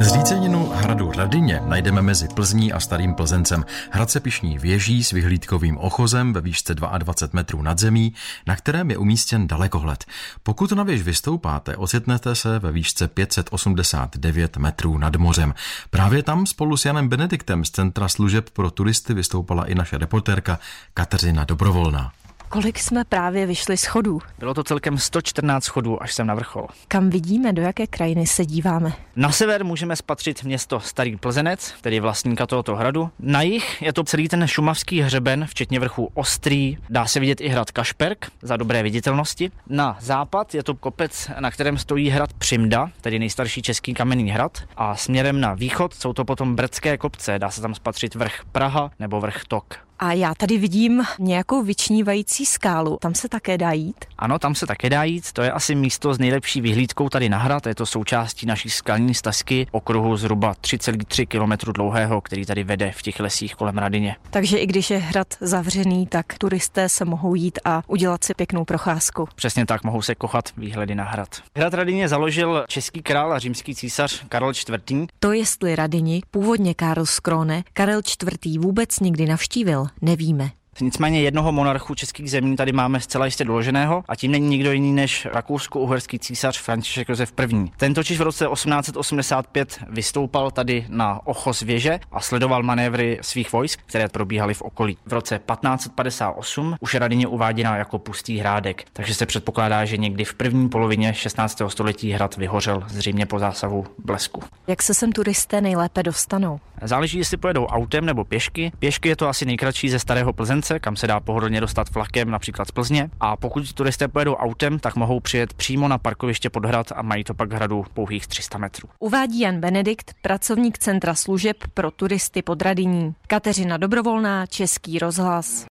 Zříceninu hradu Radyně najdeme mezi Plzní a Starým Plzencem. Hrad se pišní věží s vyhlídkovým ochozem ve výšce 22 metrů nad zemí, na kterém je umístěn dalekohled. Pokud na věž vystoupáte, ocitnete se ve výšce 589 metrů nad mořem. Právě tam spolu s Janem Benediktem z Centra služeb pro turisty vystoupala i naše reportérka Kateřina Dobrovolná. Kolik jsme právě vyšli schodů? Bylo to celkem 114 schodů, až jsem na vrchol. Kam vidíme, do jaké krajiny se díváme? Na sever můžeme spatřit město Starý Plzenec, tedy vlastníka tohoto hradu. Na jih je to celý ten šumavský hřeben, včetně vrchu Ostrý. Dá se vidět i hrad Kašperk za dobré viditelnosti. Na západ je to kopec, na kterém stojí hrad Přimda, tedy nejstarší český kamenný hrad. A směrem na východ jsou to potom Brdské kopce, dá se tam spatřit vrch Praha nebo vrch Tok. A já tady vidím nějakou vyčnívající skálu. Tam se také dá jít? Ano, tam se také dá jít. To je asi místo s nejlepší vyhlídkou tady na hrad. Je to součástí naší skalní stezky okruhu zhruba 3,3 km dlouhého, který tady vede v těch lesích kolem Radině. Takže i když je hrad zavřený, tak turisté se mohou jít a udělat si pěknou procházku. Přesně tak mohou se kochat výhledy na hrad. Hrad Radině založil český král a římský císař Karel IV. To jestli Radini, původně Karl Skrone, Karel IV. vůbec nikdy navštívil, nevíme. Nicméně jednoho monarchu českých zemí tady máme zcela jistě doloženého a tím není nikdo jiný než rakousko-uherský císař František Josef I. Ten totiž v roce 1885 vystoupal tady na ochos věže a sledoval manévry svých vojsk, které probíhaly v okolí. V roce 1558 už je Radině uváděna jako pustý hrádek, takže se předpokládá, že někdy v první polovině 16. století hrad vyhořel zřejmě po zásahu blesku. Jak se sem turisté nejlépe dostanou? Záleží, jestli pojedou autem nebo pěšky. Pěšky je to asi nejkratší ze Starého Plzence, kam se dá pohodlně dostat vlakem, například z Plzně. A pokud turisté pojedou autem, tak mohou přijet přímo na parkoviště pod hrad a mají to pak hradu pouhých 300 metrů. Uvádí Jan Benedikt, pracovník Centra služeb pro turisty pod Radiní. Kateřina Dobrovolná, Český rozhlas.